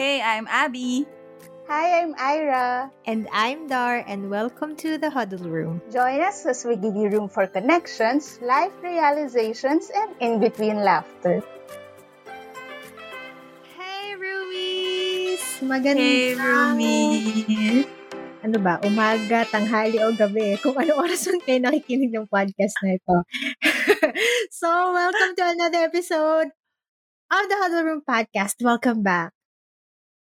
Hey, I'm Abby. Hi, I'm Ira. And I'm Dar, and welcome to the Huddle Room. Join us as we give you room for connections, life realizations, and in between laughter. Hey, roomies! Magandang... Hey, roomies! Ano ba? Umaga, tanghali, o gabi. Kung ano oras man kayo nakikinig ng podcast na ito. so, welcome to another episode of the Huddle Room Podcast. Welcome back.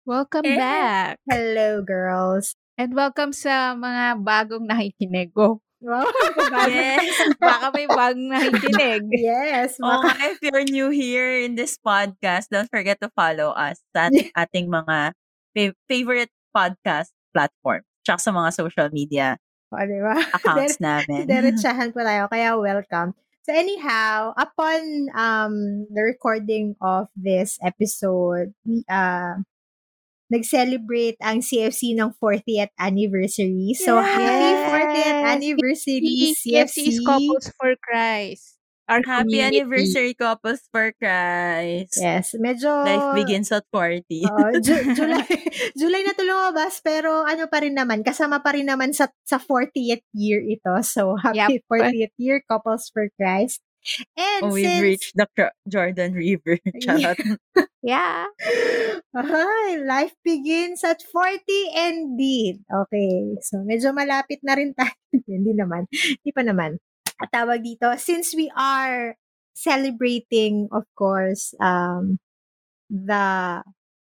Welcome Eh. back. Hello, girls. And welcome sa mga bagong nakikinig. Go. Wow, Yes. Baka may bagong nakikinig. yes. Oh, Maka- if you're new here in this podcast, don't forget to follow us sa ating mga fa- favorite podcast platform. Tsaka sa mga social media o, diba? accounts namin. Diretsahan po tayo, kaya welcome. So anyhow, upon um the recording of this episode, we uh nag-celebrate ang CFC ng 40th anniversary. So happy 40th Yes! anniversary CFC is CFC. Couples for Christ. Our Happy community. anniversary, couples for Christ. Yes, medyo Life begins at 40. Oo, Ju- July July na to lumabas pero ano pa rin naman kasama pa rin naman sa sa 40th year ito. So happy 40th year couples for Christ. And oh, we've since reached the Jordan River. Charot. Yeah. Ay, life begins at 40 indeed. Okay. So, medyo malapit na rin tayo. Hindi naman. Hindi pa naman. At tawag dito, since we are celebrating, of course, um, the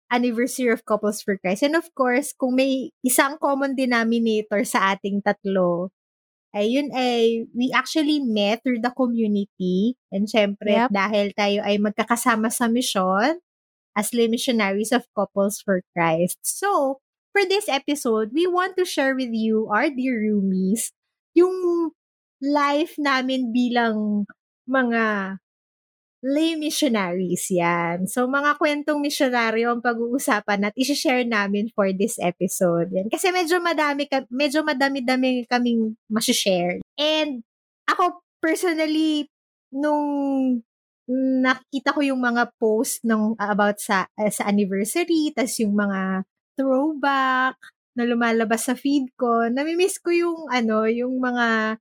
anniversary of Couples for Christ. And of course, kung may isang common denominator sa ating tatlo, ay yun ay we actually met through the community. And syempre, Yep. dahil tayo ay magkakasama sa mission, as lay missionaries of Couples for Christ. So, for this episode, we want to share with you, our dear roomies, yung life namin bilang mga lay missionaries yan. So, mga kwentong misyonaryo ang pag-uusapan at isi-share namin for this episode. Yan. Kasi medyo madami, ka- medyo madami-dami kaming masishare. And ako personally, nung nakita ko yung mga post ng about sa uh, sa anniversary, tas yung mga throwback na lumalabas sa feed ko, namimiss ko yung ano, yung mga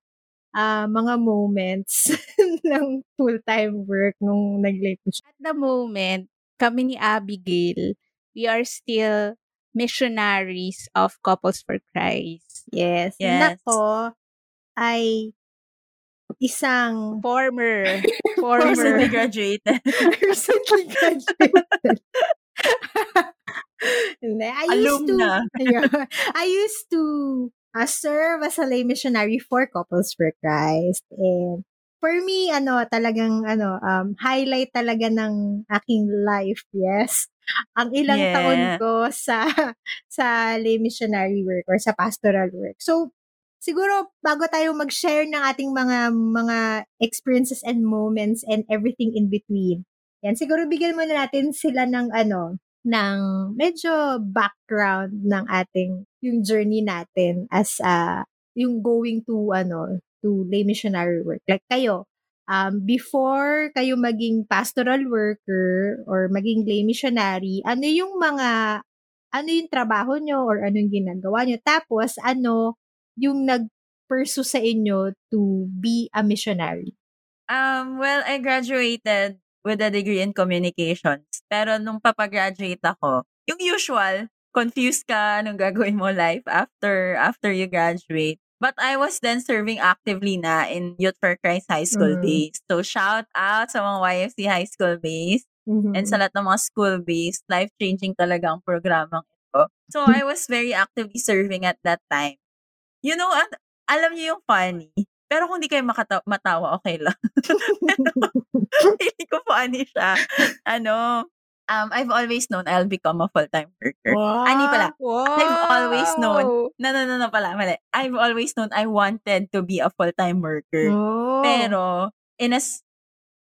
ah, mga moments ng full-time work nung nag-late At the moment, kami ni Abigail, we are still missionaries of Couples for Christ. Yes. Yes. Nako ay isang Former. Recently Former. graduated. recently graduated. I used to, Alumna. Ayun. I used to uh, serve as a lay missionary for Couples for Christ. And for me, ano, talagang, ano, um, highlight talaga ng aking life, yes. Ang ilang Yeah. taon ko sa, sa lay missionary work or sa pastoral work. So, siguro, bago tayo mag-share ng ating mga, mga experiences and moments and everything in between, yan, siguro bigyan muna natin sila ng, ano, ng medyo background ng ating yung journey natin as uh, yung going to ano to lay missionary work. Like kayo um before kayo maging pastoral worker or maging lay missionary ano yung mga ano yung trabaho nyo or ano yung ginagawa nyo? Tapos ano yung nag sa inyo to be a missionary? Um, well, I graduated with a degree in communications. Pero nung papagraduate ako, yung usual, confused ka anong gagawin mo life after after you graduate. But I was then serving actively na in Youth for Christ High School Mm. days. So shout out sa mga YFC High School base and sa lahat ng mga school-based, life-changing talaga ang programang ito. So I was very actively serving at that time. You know, at, alam niyo yung funny, pero kung di kayo makata- matawa, okay lang. Hindi ko funny siya. Ano, um, I've always known I'll become a full-time worker. Ani pala. Wow. I've always known. No, no, no, no pala. Mali. I've always known I wanted to be a full-time worker. oh. Pero, in as,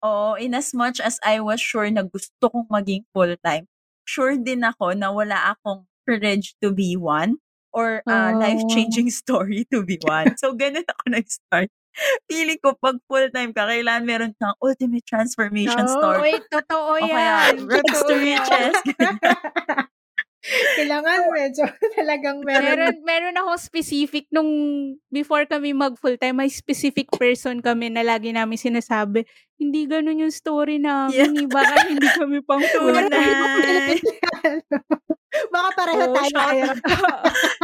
oh, in as much as I was sure na gusto kong maging full-time, sure din ako na wala akong courage to be one or a Oh. life-changing story to be one. So, ganun ako nag-start. Feeling ko, pag full-time ka, kailangan meron kang ultimate transformation Oh, story. Wait, totoo O kaya, yan. rags to Totoo yan. riches. Kailangan medyo talagang meron. meron, meron akong specific nung before kami mag full time, may specific person kami na lagi namin sinasabi, hindi ganun yung story namin. Yeah. Baka hindi kami pang full time. Tunay. Baka pareho Oo, tayo shout- ngayon.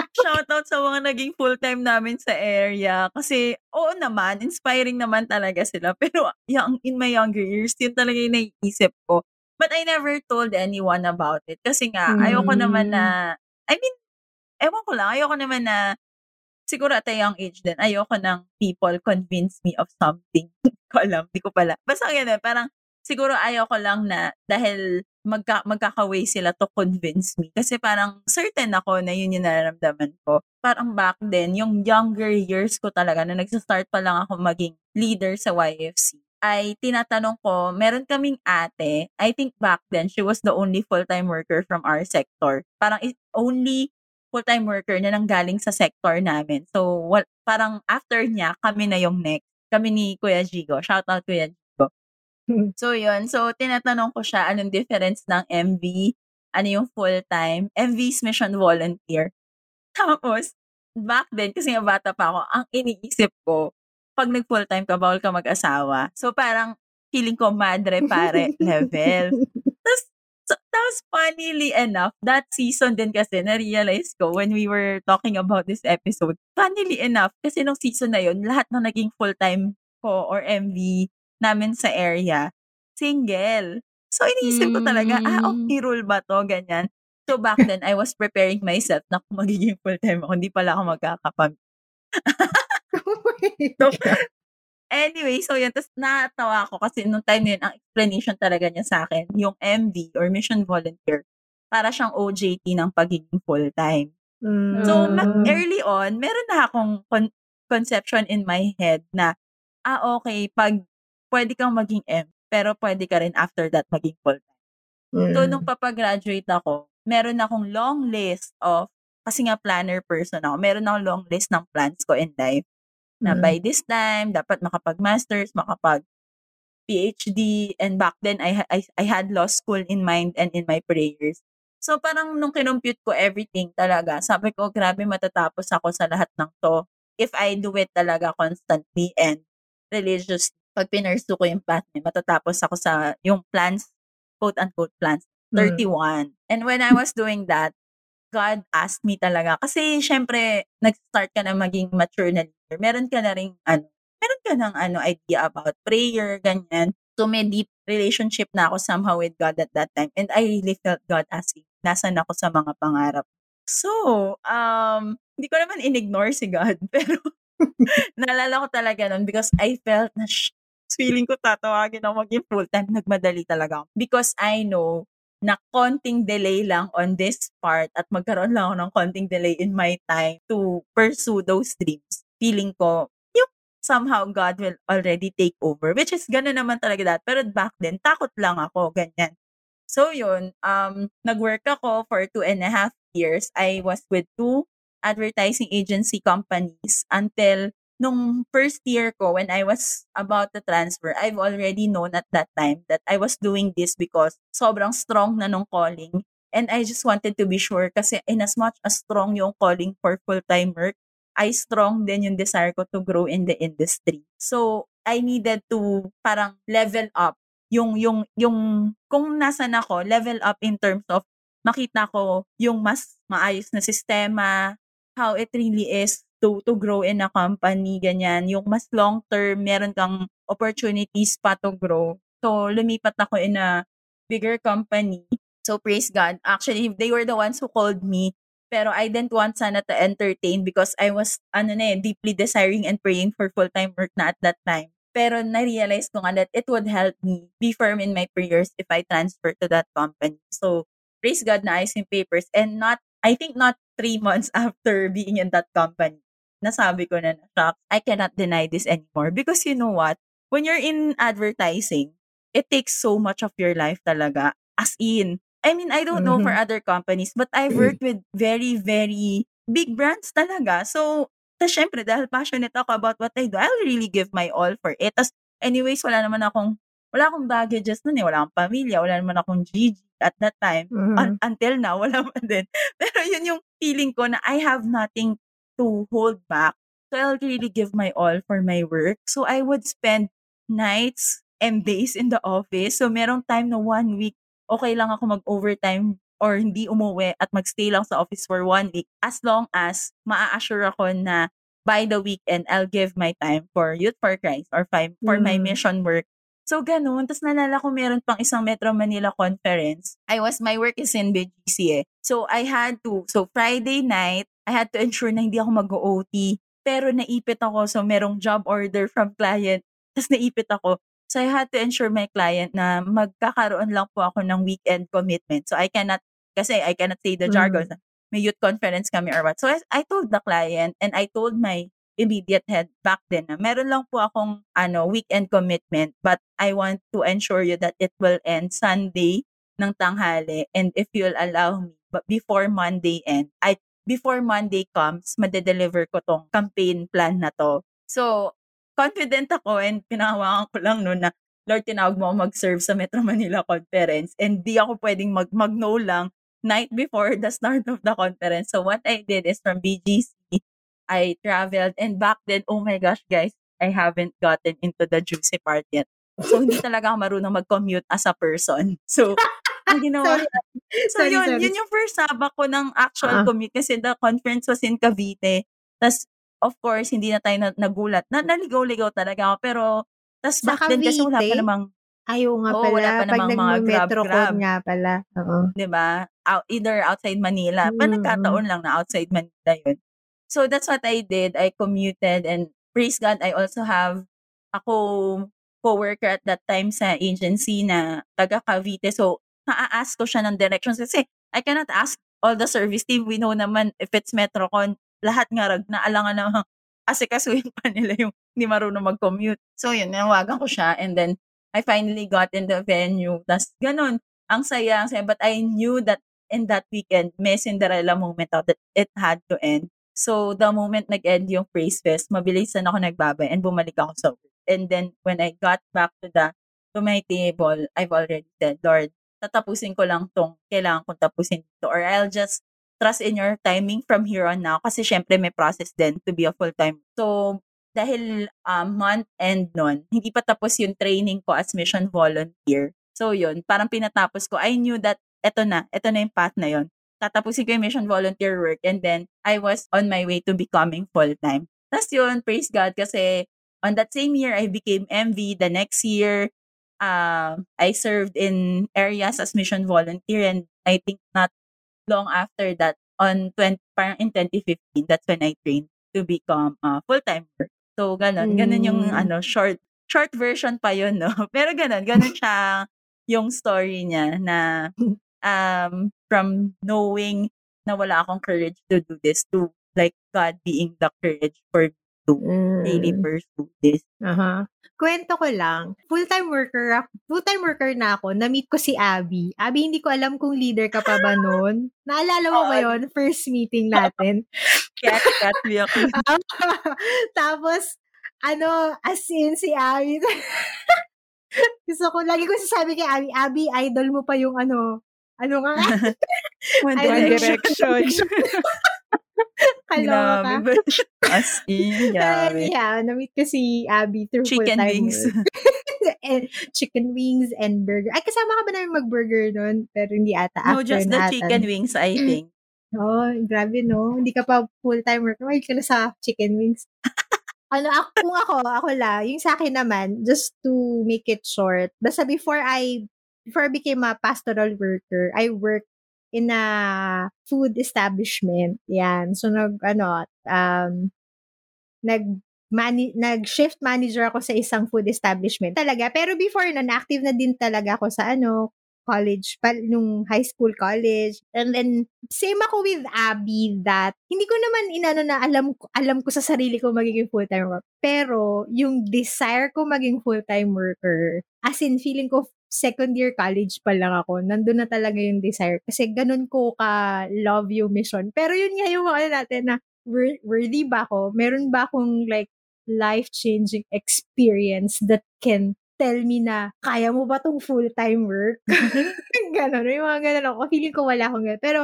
Shoutout sa mga naging full-time namin sa area. Kasi, oo naman, inspiring naman talaga sila. Pero young, in my younger years, yun talaga yung naiisip ko. But I never told anyone about it. Kasi nga, ayoko naman na, I mean, ewan ko lang, ayoko naman na, siguro at a young age din, ayoko ng people convince me of something. Hindi ko alam, di ko pala. Basta ganun, parang, siguro ayoko lang na, dahil magka, magkakaway sila to convince me. Kasi parang certain ako na yun yung nararamdaman ko. Parang back then, yung younger years ko talaga, na nagsastart pa lang ako maging leader sa YFC, ay tinatanong ko, meron kaming ate, I think back then, she was the only full-time worker from our sector. Parang only full-time worker na nanggaling sa sector namin. So, what, parang after niya, kami na yung next. Kami ni Kuya Jigo. Shout out Kuya Jigo. So, yun. So, tinatanong ko siya, anong difference ng MV? Ano yung full-time? MV is mission volunteer. Tapos, back then, kasi nga bata pa ako, ang iniisip ko, pag nag-full-time ka, bawal ka mag-asawa. So, parang feeling ko madre pare level. Tapos, so, tapos funnily enough, that season din kasi, na-realize ko when we were talking about this episode, funnily enough, kasi nung season na yun, lahat na naging full-time ko or MV namin sa area, single. So, iniisip ko talaga, ah, Mm. okay rule ba to? Ganyan. So, back then, I was preparing myself na kung magiging full-time ako, hindi pala ako magkakapam. So, anyway, so yun. Tapos natawa ako kasi nung time na yun, ang explanation talaga niya sa akin, yung MV or Mission Volunteer, para siyang OJT ng pagiging full-time. Mm. So, ma- early on, meron na akong con- conception in my head na, ah, okay, pag pwede kang maging M, pero pwede ka rin after that maging full-time. So, Mm. nung papagraduate ako, meron akong long list of, kasi nga planner person ako, meron akong long list ng plans ko in life na Mm. by this time, dapat makapag-masters, makapag PhD, and back then, I, ha- I, I had law school in mind and in my prayers. So, parang nung kinumpute ko everything talaga, sabi ko, grabe matatapos ako sa lahat ng to if I do it talaga constantly and religiously. Pag pinursu ko yung path niya, matatapos ako sa yung plans, quote-unquote plans, Mm. 31. And when I was doing that, God asked me talaga. Kasi syempre, nag-start ka na maging mature na. Meron ka na rin, ano, meron ka ng ano, idea about prayer, ganyan. So may deep relationship na ako somehow with God at that time. And I really felt God asking, nasan ako sa mga pangarap. So, um, hindi ko naman in-ignore si God. Pero, naalala ko talaga nun because I felt na, sh- feeling ko tatawagin ako maging full-time. Nagmadali talaga ako. Because I know na konting delay lang on this part at magkaroon lang ako ng konting delay in my time to pursue those dreams. Feeling ko, yung somehow God will already take over. Which is, gano'n naman talaga that. Pero back then, takot lang ako, ganyan. So yun, um, nag-work ako for two and a half years. I was with two advertising agency companies until nung first year ko, when I was about to transfer, I've already known at that time that I was doing this because sobrang strong na nung calling. And I just wanted to be sure kasi in as much as strong yung calling for full-time work, I strong din yung desire ko to grow in the industry. So, I needed to parang level up yung yung yung kung nasan ako, level up in terms of makita ko yung mas maayos na sistema, how it really is to to grow in a company, ganyan. Yung mas long term, meron kang opportunities pa to grow. So, lumipat ako in a bigger company. So, praise God. Actually, they were the ones who called me. Pero I didn't want sana to entertain because I was, ano na eh, deeply desiring and praying for full-time work na at that time. Pero na-realize ko nga that it would help me be firm in my prayers if I transfer to that company. So, praise God na ayos yung papers. And not, I think not three months after being in that company, nasabi ko na na, "Shucks, I cannot deny this anymore. Because you know what? When you're in advertising, it takes so much of your life talaga. As in, I mean, I don't know for other companies, but I've worked with very, very big brands talaga. So, tas syempre, dahil passionate ako about what I do, I'll really give my all for it. Tas, anyways, wala naman akong wala akong baggages nun eh. Wala akong pamilya, wala naman akong GG at that time. Mhm. Un- until now, wala pa din. Pero yun yung feeling ko na I have nothing to hold back. So I'll really give my all for my work. So I would spend nights and days in the office. So merong time na one week, okay lang ako mag-overtime or hindi umuwi at magstay lang sa office for one week as long as maa-assure ako na by the weekend, I'll give my time for Youth for Christ or fi- for my Mm. mission work. So, ganun. Tapos nalala ko meron pang isang Metro Manila conference. I was, my work is in BGC eh. So, I had to, so Friday night, I had to ensure na hindi ako mag-OT. Pero naipit ako. So, merong job order from client. Tapos naipit ako. So, I had to ensure my client na magkakaroon lang po ako ng weekend commitment. So, I cannot, kasi I cannot say the Mm. jargon. May youth conference kami or what. So, I, I told the client and I told my immediate head back then na meron lang po akong ano weekend commitment but I want to ensure you that it will end Sunday ng tanghali and if you'll allow me but before Monday end I before Monday comes madedeliver ko tong campaign plan na to so confident ako and pinahawakan ko lang no na Lord tinawag mo ako mag-serve sa Metro Manila conference and di ako pwedeng mag mag-no lang night before the start of the conference so what I did is from BGC I traveled and back then, oh my gosh guys, I haven't gotten into the juicy part yet. So, hindi talaga ako marunong mag-commute as a person. So, ang ginawa, Sorry. so Sorry, yun, sorry. yun yung first sabak ko ng actual Ah. commute kasi the conference was in Cavite. Tapos, of course, hindi na tayo na, nagulat. Na, naligaw-ligaw talaga ako. Pero, Sa back then kasi wala pa namang, Ayaw nga Oo, pala. wala pa Pag namang mga nag-metro grab-grab. nga pala. Oo. di ba? Out, either outside Manila. Pa Mm, nagkataon lang na outside Manila yun. So that's what I did. I commuted and praise God, I also have ako co-worker at that time sa agency na taga Cavite. So, na-ask ko siya ng directions kasi I cannot ask all the service team. We know naman if it's Metrocon, lahat nga rag naalangan na asikasuhin pa nila yung hindi marunong mag-commute. So, yun, nawagan ko siya and then I finally got in the venue. Tapos, ganun. Ang saya, ang saya. But I knew that in that weekend, may Cinderella moment out that it had to end. So, the moment nag-end yung praise fest, mabilisan ako nagbabay and bumalik ako sa work. And then, when I got back to the to my table, I've already said, Lord, tatapusin ko lang tong kailangan kong tapusin dito. Or I'll just trust in your timing from here on now. Kasi syempre may process din to be a full-time. So, dahil um, month end nun, hindi pa tapos yung training ko as mission volunteer. So yun, parang pinatapos ko. I knew that eto na, eto na yung path na yun. Tatapusin ko yung mission volunteer work and then I was on my way to becoming full-time. Tapos yun, praise God kasi on that same year, I became MV. The next year, um, I served in areas as mission volunteer and I think not long after that, on 20, parang in 2015, that's when I trained to become uh, full-time work. So, ganun. Ganun yung Mm. ano, short short version pa yun, no? Pero ganun. Ganun siya yung story niya na um, from knowing na wala akong courage to do this to like God being the courage for me to really Mm. pursue this. Aha. Kwento ko lang, full-time worker full-time worker na ako, na-meet ko si Abby. Abby, hindi ko alam kung leader ka pa ba noon. Naalala mo ba yun? First meeting natin. Kaya cat me ako. Tapos, ano, as in si Abby. Gusto ko, lagi ko sasabi kay Abby, Abby, idol mo pa yung ano, ano nga, One One direction. kaloka. As in, grabe. anyhow, na-meet ko si Abby through Chicken wings. and chicken wings and burger. Ay, kasama ka ba namin mag-burger nun? Pero hindi ata. No, after just the na ata. chicken wings, I think. Oh, grabe no. Hindi ka pa full-time worker. Ay, ka na sa chicken wings. ano, ako, kung ako, ako la, yung sa akin naman, just to make it short, basta before I, before I became a pastoral worker, I worked in a food establishment. Yan. So, nag, ano, um, nag, mani- nag-shift manager ako sa isang food establishment. Talaga. Pero before nun, active na din talaga ako sa ano, college, pa, nung high school, college. And then, same ako with Abby that, hindi ko naman inano na alam, ko- alam ko sa sarili ko magiging full-time worker. Pero, yung desire ko maging full-time worker, as in, feeling ko second year college pa lang ako, nandun na talaga yung desire. Kasi ganun ko ka love yung mission. Pero yun nga yung ano natin na, wor- worthy ba ako? Meron ba akong like life-changing experience that can tell me na, kaya mo ba tong full-time work? ganon. Yung mga ganon ako. Feeling ko wala akong ganon. Pero,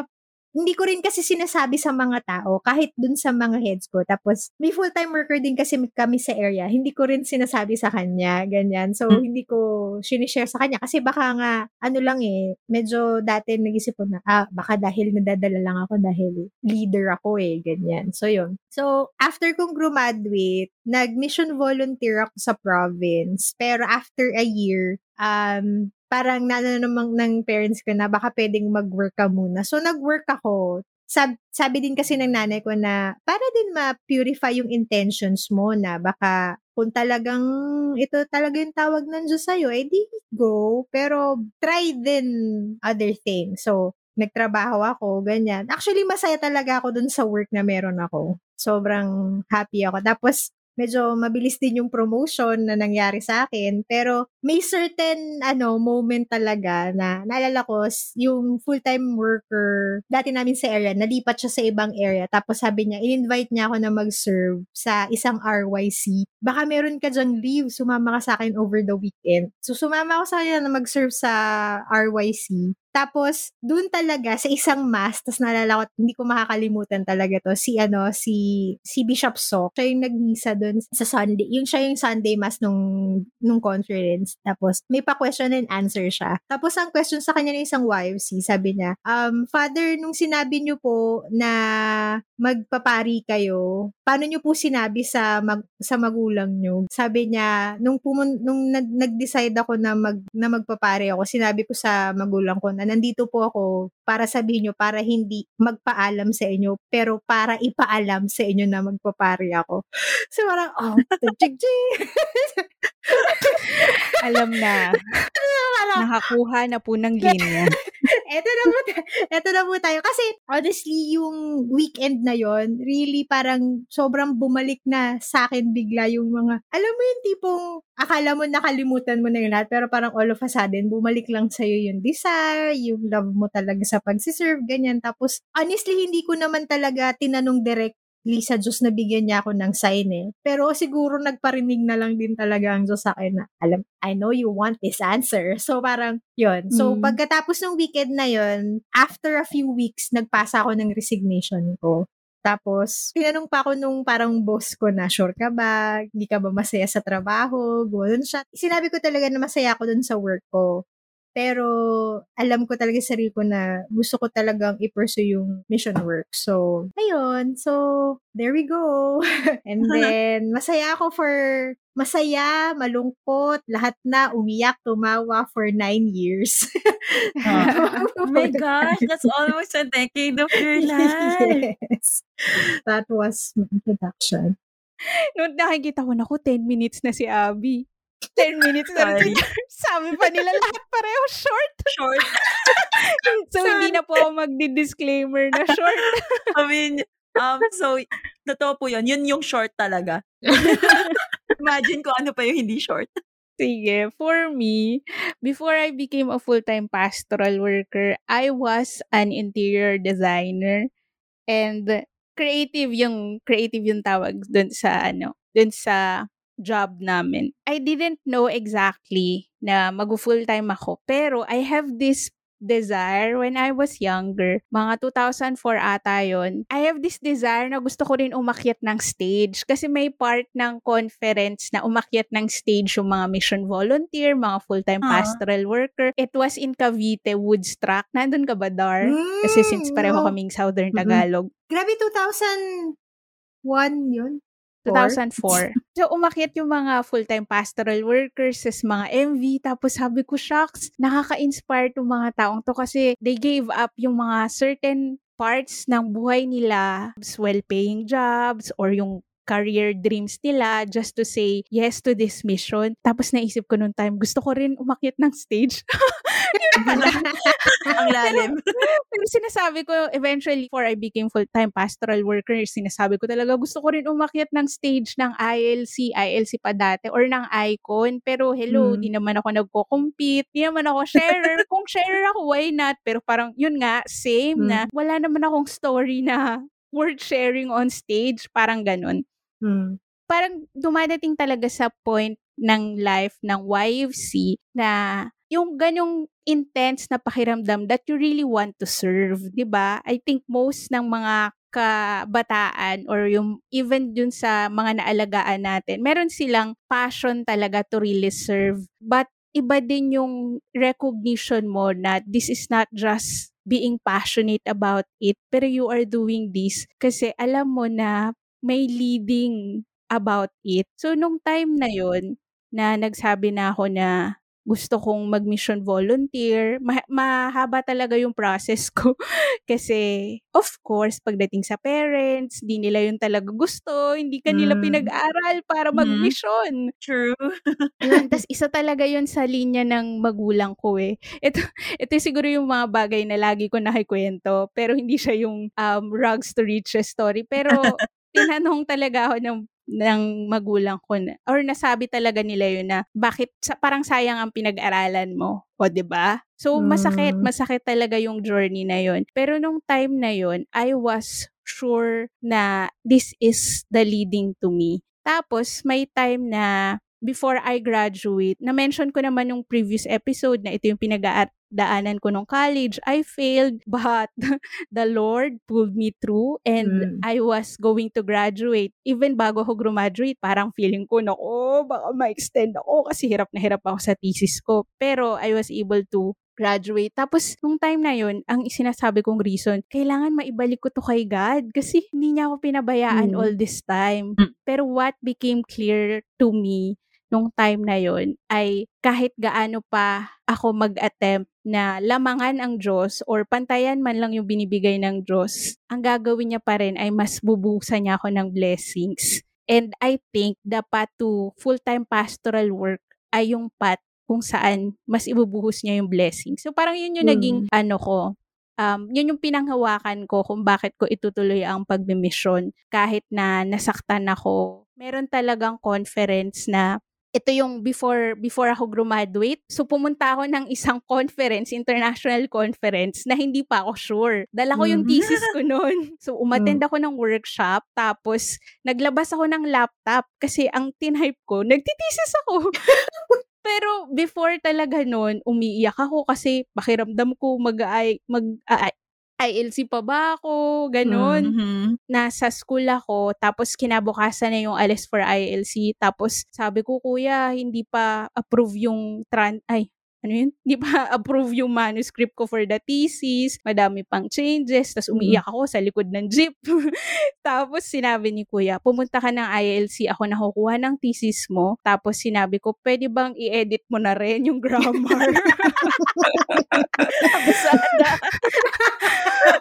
hindi ko rin kasi sinasabi sa mga tao, kahit dun sa mga heads ko. Tapos, may full-time worker din kasi kami sa area. Hindi ko rin sinasabi sa kanya, ganyan. So, Hmm. hindi ko sinishare sa kanya. Kasi baka nga, ano lang eh, medyo dati nag-isip ko na, ah, baka dahil nadadala lang ako dahil leader ako eh, ganyan. So, yun. So, after kong graduate, nag-mission volunteer ako sa province. Pero after a year, um, parang naano ng parents ko na baka pwedeng mag-work ka muna. So, nag-work ako. Sab- sabi din kasi ng nanay ko na para din ma-purify yung intentions mo na baka kung talagang ito talaga yung tawag ng Diyos sa'yo, eh di go. Pero try din other things. So, nagtrabaho ako, ganyan. Actually, masaya talaga ako dun sa work na meron ako. Sobrang happy ako. Tapos, medyo mabilis din yung promotion na nangyari sa akin. Pero may certain ano moment talaga na naalala ko yung full-time worker dati namin sa area, nalipat siya sa ibang area. Tapos sabi niya, in-invite niya ako na mag-serve sa isang RYC. Baka meron ka dyan leave, sumama ka sa akin over the weekend. So sumama ako sa kanya na mag-serve sa RYC. Tapos, dun talaga, sa isang mass, tas naalala ko, hindi ko makakalimutan talaga to, si ano, si, si Bishop Sok. Siya yung nagmisa dun sa Sunday. Yung siya yung Sunday mass nung, nung conference. Tapos, may pa-question and answer siya. Tapos, ang question sa kanya ng isang YFC, sabi niya, um, Father, nung sinabi niyo po na magpapari kayo, paano niyo po sinabi sa mag, sa magulang niyo? Sabi niya, nung pumun, nung nag, nag-decide ako na mag na magpapare ako, sinabi ko sa magulang ko na nandito po ako para sabihin niyo para hindi magpaalam sa inyo, pero para ipaalam sa inyo na magpapare ako. So parang, oh, chig Alam na. Nakakuha na po ng linya. eto na po, eto na po tayo. Kasi, honestly, yung weekend na yon really parang sobrang bumalik na sa akin bigla yung mga, alam mo yung tipong, akala mo nakalimutan mo na yung lahat, pero parang all of a sudden, bumalik lang sa'yo yung desire, yung love mo talaga sa pagsiserve, ganyan. Tapos, honestly, hindi ko naman talaga tinanong direct sa Diyos na bigyan niya ako ng sign eh. Pero siguro nagparinig na lang din talaga ang Diyos sa akin na, alam, I know you want this answer. So parang, yon So Mm. pagkatapos ng weekend na yon after a few weeks, nagpasa ako ng resignation ko. Tapos, tinanong pa ako nung parang boss ko na, sure ka ba? Hindi ka ba masaya sa trabaho? Ganoon siya. Sinabi ko talaga na masaya ako dun sa work ko. Pero, alam ko talaga sa sarili ko na gusto ko talagang i-pursue yung mission work. So, ayun. So, there we go. And then, masaya ako for, masaya, malungkot, lahat na, umiyak, tumawa for nine years. Oh my gosh, that's almost a decade of your life. yes. That was my introduction. Noon nakikita ko, naku, 10 minutes na si Abby. 10 minutes na rin. Sorry. Sabi pa nila lahat pareho short. Short. So, hindi na po ako magdi-disclaimer na short. I mean, um, so, totoo po yun. Yun yung short talaga. Imagine ko ano pa yung hindi short. Sige, for me, before I became a full-time pastoral worker, I was an interior designer and creative yung creative yung tawag dun sa ano, dun sa job namin. I didn't know exactly na mag-full-time ako, pero I have this desire when I was younger, mga 2004 ata yon. I have this desire na gusto ko rin umakyat ng stage kasi may part ng conference na umakyat ng stage yung mga mission volunteer, mga full-time Ah. pastoral worker. It was in Cavite, Woodstock. Nandun ka ba, Dar? Kasi since pareho no. kaming Southern. Tagalog. Grabe, 2001 yun? Four? 2004. So, umakyat yung mga full-time pastoral workers, ses mga MV, tapos sabi ko, shucks, nakaka-inspire tong mga taong to kasi they gave up yung mga certain parts ng buhay nila, well-paying jobs, or yung career dreams nila just to say yes to this mission. Tapos naisip ko nung time, gusto ko rin umakyat ng stage. Ang lalim. Pero sinasabi ko, eventually, before I became full-time pastoral worker, sinasabi ko talaga, gusto ko rin umakyat ng stage ng ILC, ILC pa dati, or ng Icon. Pero hello, Mm. di naman ako nagko-compete, di naman ako sharer. Kung sharer ako, why not? Pero parang, yun nga, same Mm. na, wala naman akong story na worth sharing on stage, parang ganun Hmm. parang dumadating talaga sa point ng life ng YFC na yung ganyong intense na pakiramdam that you really want to serve, 'di ba? I think most ng mga kabataan or yung even dun sa mga naalagaan natin, meron silang passion talaga to really serve. But iba din yung recognition mo na this is not just being passionate about it, pero you are doing this kasi alam mo na may leading about it. So, nung time na yon na nagsabi na ako na gusto kong mag-mission volunteer. Ma- mahaba talaga yung process ko. Kasi, of course, pagdating sa parents, di nila yun talaga gusto. Hindi kanila Mm. pinag-aral para Mhm. mag-mission. True. Yun, tas isa talaga yun sa linya ng magulang ko eh. Ito, ito siguro yung mga bagay na lagi ko nakikwento, pero hindi siya yung um, rags to riches story. Pero tinanong talaga ako ng ng magulang ko na, or nasabi talaga nila yun na bakit sa, parang sayang ang pinag-aralan mo? O 'di ba? So masakit Mm. masakit talaga yung journey na yun. Pero nung time na yun I was sure na this is the leading to me. Tapos may time na before I graduate, na-mention ko naman yung previous episode na ito yung pinagdaanan ko nung college. I failed, but the Lord pulled me through and Mm. I was going to graduate. Even bago ako graduate, parang feeling ko, nako, baka ma-extend ako kasi hirap na hirap ako sa thesis ko. Pero I was able to graduate. Tapos, nung time na yun, ang sinasabi kong reason, kailangan maibalik ko to kay God kasi hindi niya ako pinabayaan Mm. all this time. Mm. Pero what became clear to me nung time na yon ay kahit gaano pa ako mag-attempt na lamangan ang Diyos or pantayan man lang yung binibigay ng Diyos, ang gagawin niya pa rin ay mas bubusan niya ako ng blessings. And I think path to full-time pastoral work ay yung path kung saan mas ibubuhos niya yung blessing. So parang yun yung Mm. naging ano ko, um, yun yung pinanghawakan ko kung bakit ko itutuloy ang pagmimisyon kahit na nasaktan ako. Meron talagang conference na ito yung before before ako graduate. So pumunta ako ng isang conference, international conference na hindi pa ako sure. Dala ko yung Mhm. thesis ko noon. So umattend ako ng workshop tapos naglabas ako ng laptop kasi ang tinhype ko, nagtitesis ako. Pero before talaga noon, umiiyak ako kasi pakiramdam ko mag mag ILC pa ba ako, ganun. Mhm. nasa school ako, tapos kinabukasan na yung alis for ILC, tapos sabi ko, kuya, hindi pa approve yung tran, ay, ano yun? Hindi pa approve yung manuscript ko for the thesis, madami pang changes, tapos umiiyak ako sa likod ng jeep. tapos sinabi ni kuya, pumunta ka ng ILC, ako nakukuha ng thesis mo, tapos sinabi ko, pwede bang i-edit mo na rin yung grammar? Abusada.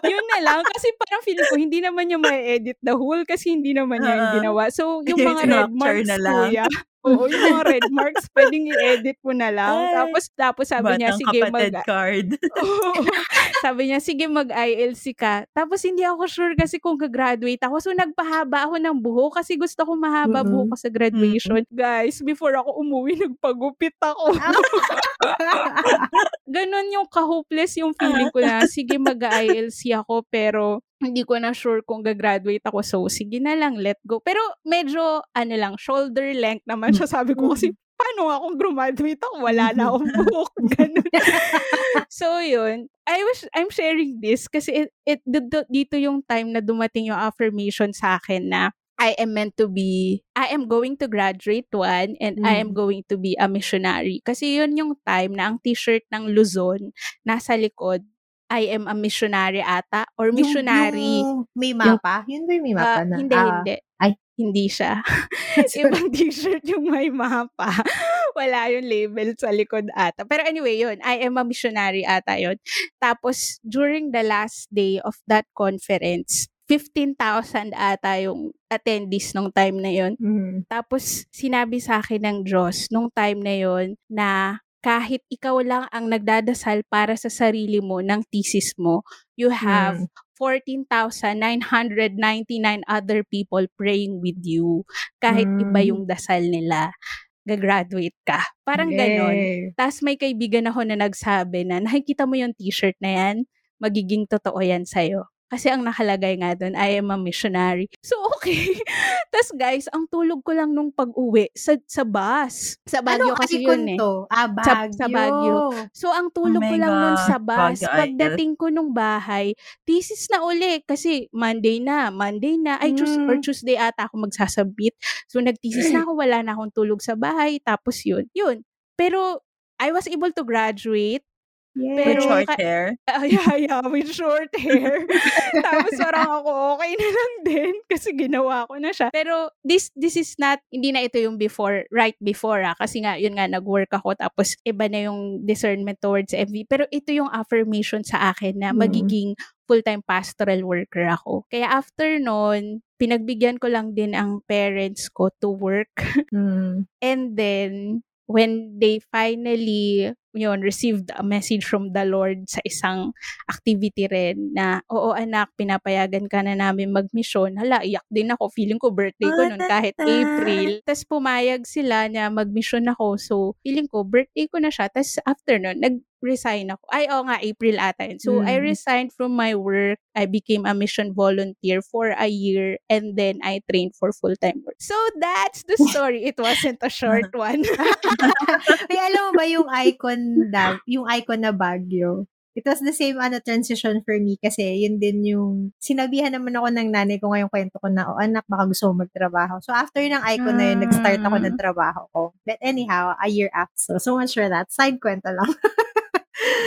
yun na lang. Kasi parang feeling ko, hindi naman niya ma-edit the whole kasi hindi naman niya yung Oo. ginawa. So, yung mga red marks, na lang. kuya. Oo, yung mga red marks, pwedeng i-edit mo na lang. Ay. Tapos, tapos sabi niya, sige, mag... card. Oo. sabi niya, sige, mag-ILC ka. Tapos, hindi ako sure kasi kung gagraduate ako. So, nagpahaba ako ng buhok kasi gusto ko mahaba Mm-mm. buhok ko sa graduation. Guys, before ako umuwi, nagpagupit ako. Ganon yung ka-hopeless yung feeling ko na, sige mag-ILC ako, pero hindi ko na sure kung gagraduate ako. So, sige na lang, let go. Pero medyo, ano lang, shoulder length naman siya. Sabi ko kasi, paano nga kung graduate ako? Wala na akong buhok. Ganun. so, yun. I was, I'm sharing this kasi it, it, dito, dito yung time na dumating yung affirmation sa akin na I am meant to be, I am going to graduate one and I am Mm. going to be a missionary. Kasi yun yung time na ang t-shirt ng Luzon nasa likod, I am a missionary ata or Yung- missionary. Yung, may mapa? Yun ba yung may mapa Ah, na? hindi, ah, hindi. ay. Hindi siya. Ibang t-shirt yung may mapa. Wala yung label sa likod ata. Pero anyway, yun. I am a missionary ata yun. Tapos, during the last day of that conference, 15,000 ata yung attendees nung time na yun. Mm. Tapos, sinabi sa akin ng Diyos nung time na yon na kahit ikaw lang ang nagdadasal para sa sarili mo ng thesis mo, you have Mm. 14,999 other people praying with you. Kahit iba Mm. yung dasal nila, gagraduate ka. Parang ganon. Yay. Tapos may kaibigan ako na nagsabi na, nakikita mo yung t-shirt na yan, magiging totoo yan sa'yo. Kasi ang nakalagay nga doon, I am a missionary. So, okay. Tapos guys, ang tulog ko lang nung pag-uwi sa, sa bus. Sa Baguio Anong kasi yun eh. to? Ah, Sa, Baguio. sa Baguio. So, ang tulog Oh ko lang nun sa God, bus. Baguio. Pagdating ko nung bahay, thesis na uli. Kasi Monday na, Monday na. Ay, Tues- or Mm. Tuesday ata ako magsasabit. So, nagthesis na ako. Wala na akong tulog sa bahay. Tapos yun. Yun. Pero, I was able to graduate. Yes. With Pero short ka- hair. Ay, ay, ay, with short hair. Tapos parang ako, okay na lang din kasi ginawa ko na siya. Pero this this is not, hindi na ito yung before, right before ah. Kasi nga, yun nga, nag-work ako tapos iba na yung discernment towards MV. Pero ito yung affirmation sa akin na Mm. magiging full-time pastoral worker ako. Kaya after nun, pinagbigyan ko lang din ang parents ko to work. Mm. And then, when they finally yun, received a message from the Lord sa isang activity rin na, oo anak, pinapayagan ka na namin mag-mission. Hala, iyak din ako. Feeling ko birthday ko nun kahit. April. Tapos pumayag sila na mag-mission ako. So, feeling ko, birthday ko na siya. Tapos after nun, nag-resign ako. Ay, oo nga, April ata yun. So, I Mm. resigned from my work. I became a mission volunteer for a year and then I trained for full-time work. So, that's the story. It wasn't a short one. Ay, alam mo ba yung icon na, yung icon na Baguio? It was the same ano transition for me kasi yun din yung sinabihan naman ako ng nanay ko ngayong kwento ko na, oh anak, baka gusto mo magtrabaho. So after ng icon na yun, nag-start ako ng trabaho ko. But anyhow, a year after. So, so much for that. Side kwento lang.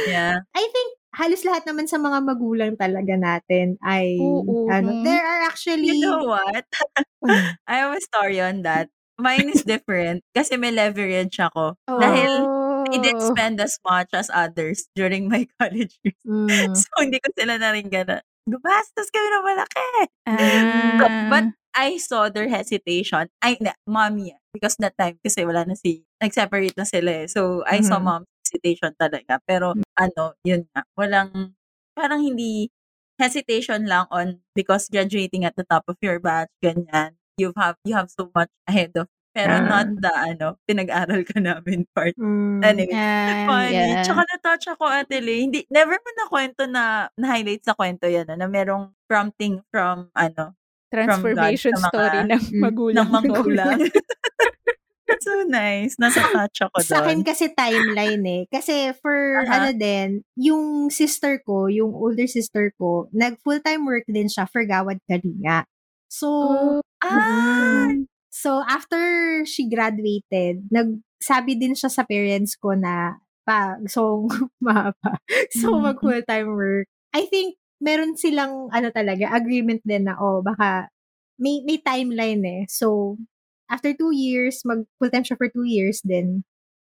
Yeah. I think halos lahat naman sa mga magulang talaga natin ay Oo. ano, there are actually You know what? I have a story on that. Mine is different kasi may leverage ako. Dahil I didn't Oh. spend as much as others during my college years. Mm. So, hindi ko sila naringgan na, gumastos kami na malaki. Ah. But I saw their hesitation. Ay, na, mommy. ah. Because that time, kasi wala na si, nag-separate na sila eh. So, I saw Mhm. Hesitation talaga. Pero, ano, yun nga. Walang, parang hindi, hesitation lang on because graduating at the top of your batch, ganyan. You have, you have so much ahead of pero Ah. not the, ano, pinag-aral ka namin part. Mm. Anyway, Ah, funny. yeah. Tsaka na-touch ako, Ate Lee. Hindi, never mo na kwento na, na-highlight sa kwento yan, ah, na merong prompting from, ano, Transformation sa mga- story ng magulang ng manggulang. That's so nice. Nasa touch ako Sa akin doon. kasi timeline eh. Kasi for Aha. ano din, yung sister ko, yung older sister ko, nag full-time work din siya for Gawad Kalinga. So, Oh, Ah! mm, so after she graduated, nagsabi din siya sa parents ko na pa, so, mahaba. So, Mhm. mag full-time work. I think, meron silang, ano talaga, agreement din na, oh, baka, may, may timeline eh. So, after two years, mag full-time siya for two years, then,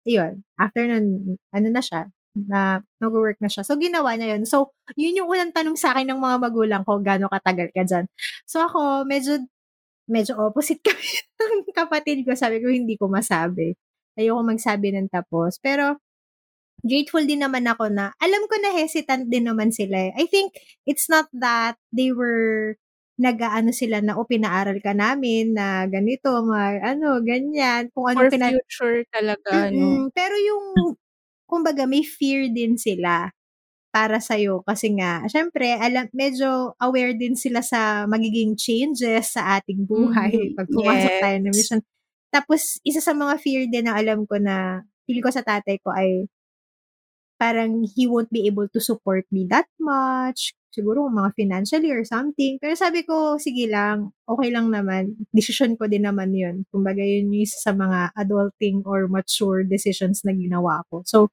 yun, after nun, ano na siya, na nag-work na siya. So, ginawa niya yun. So, yun yung unang tanong sa akin ng mga magulang ko, gano'ng katagal ka dyan. So, ako, medyo, medyo opposite kami ng kapatid ko. Sabi ko, hindi ko masabi. Ayoko magsabi ng tapos. Pero, grateful din naman ako na, alam ko na hesitant din naman sila. eh. I think, it's not that they were nag-ano sila na, o pinaaral ka namin na ganito, mag, ano, ganyan. Kung ano for pina- future talaga, no? Mm-mm. Pero yung, kumbaga, may fear din sila para sa'yo. Kasi nga, syempre, alam, medyo aware din sila sa magiging changes sa ating buhay Mhm. pag pumasok Yes. tayo ng mission. Tapos, isa sa mga fear din na alam ko na, feel ko sa tatay ko ay parang he won't be able to support me that much. Siguro mga financially or something. Pero sabi ko, sige lang, okay lang naman. Decision ko din naman yun. Kumbaga yun yung isa sa mga adulting or mature decisions na ginawa ko. So,